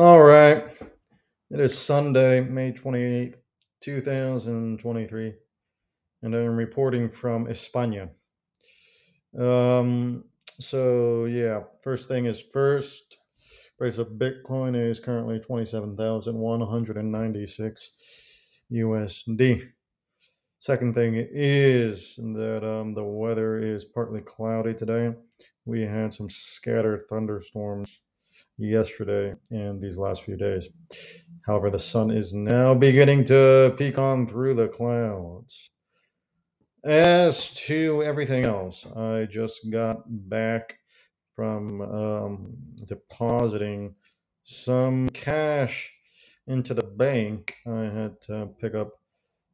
All right. It is Sunday, May 28th, 2023, and I'm reporting from España. Um, so, yeah, first thing is first. Price of Bitcoin is currently 27,196 USD. Second thing is that um, the weather is partly cloudy today. We had some scattered thunderstorms yesterday and these last few days. However, the sun is now beginning to peek on through the clouds. As to everything else, I just got back from um, depositing some cash into the bank. I had to pick up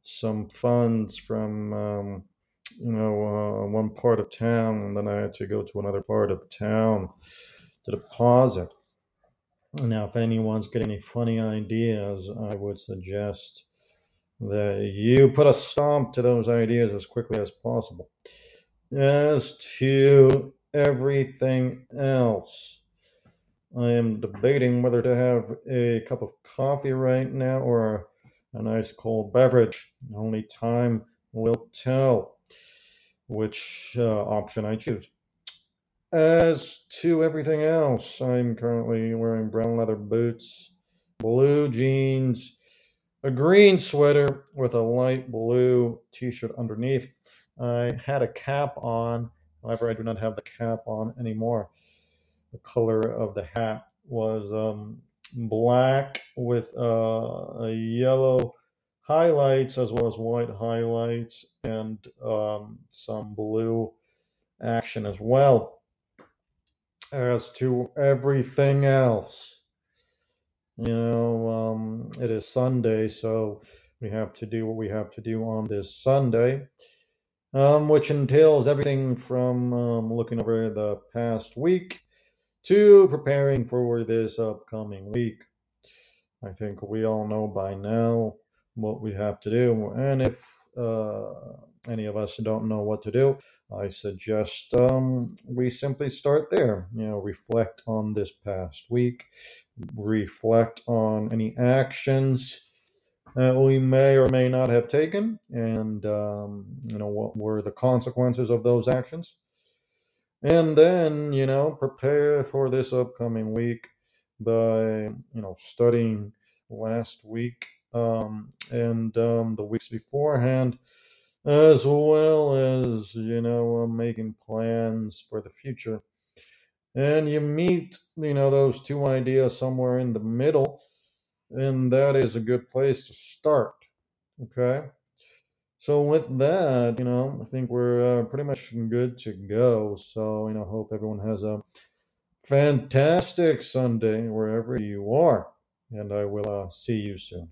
some funds from um, you know uh, one part of town, and then I had to go to another part of town to deposit. Now, if anyone's got any funny ideas, I would suggest that you put a stomp to those ideas as quickly as possible. As to everything else, I am debating whether to have a cup of coffee right now or a nice cold beverage. Only time will tell which uh, option I choose. As to everything else, I'm currently wearing brown leather boots, blue jeans, a green sweater with a light blue t shirt underneath. I had a cap on, however, I do not have the cap on anymore. The color of the hat was um, black with uh, a yellow highlights as well as white highlights and um, some blue action as well as to everything else. You know, um, it is Sunday, so we have to do what we have to do on this Sunday, um, which entails everything from um, looking over the past week to preparing for this upcoming week. I think we all know by now what we have to do, and if uh, any of us don't know what to do, I suggest um, we simply start there. You know, reflect on this past week, reflect on any actions that we may or may not have taken, and um, you know what were the consequences of those actions, and then you know prepare for this upcoming week by you know studying last week um, and um, the weeks beforehand as well as you know making plans for the future. And you meet you know those two ideas somewhere in the middle and that is a good place to start okay? So with that you know i think we're uh, pretty much good to go. So you know hope everyone has a fantastic sunday wherever you are and i will uh, see you soon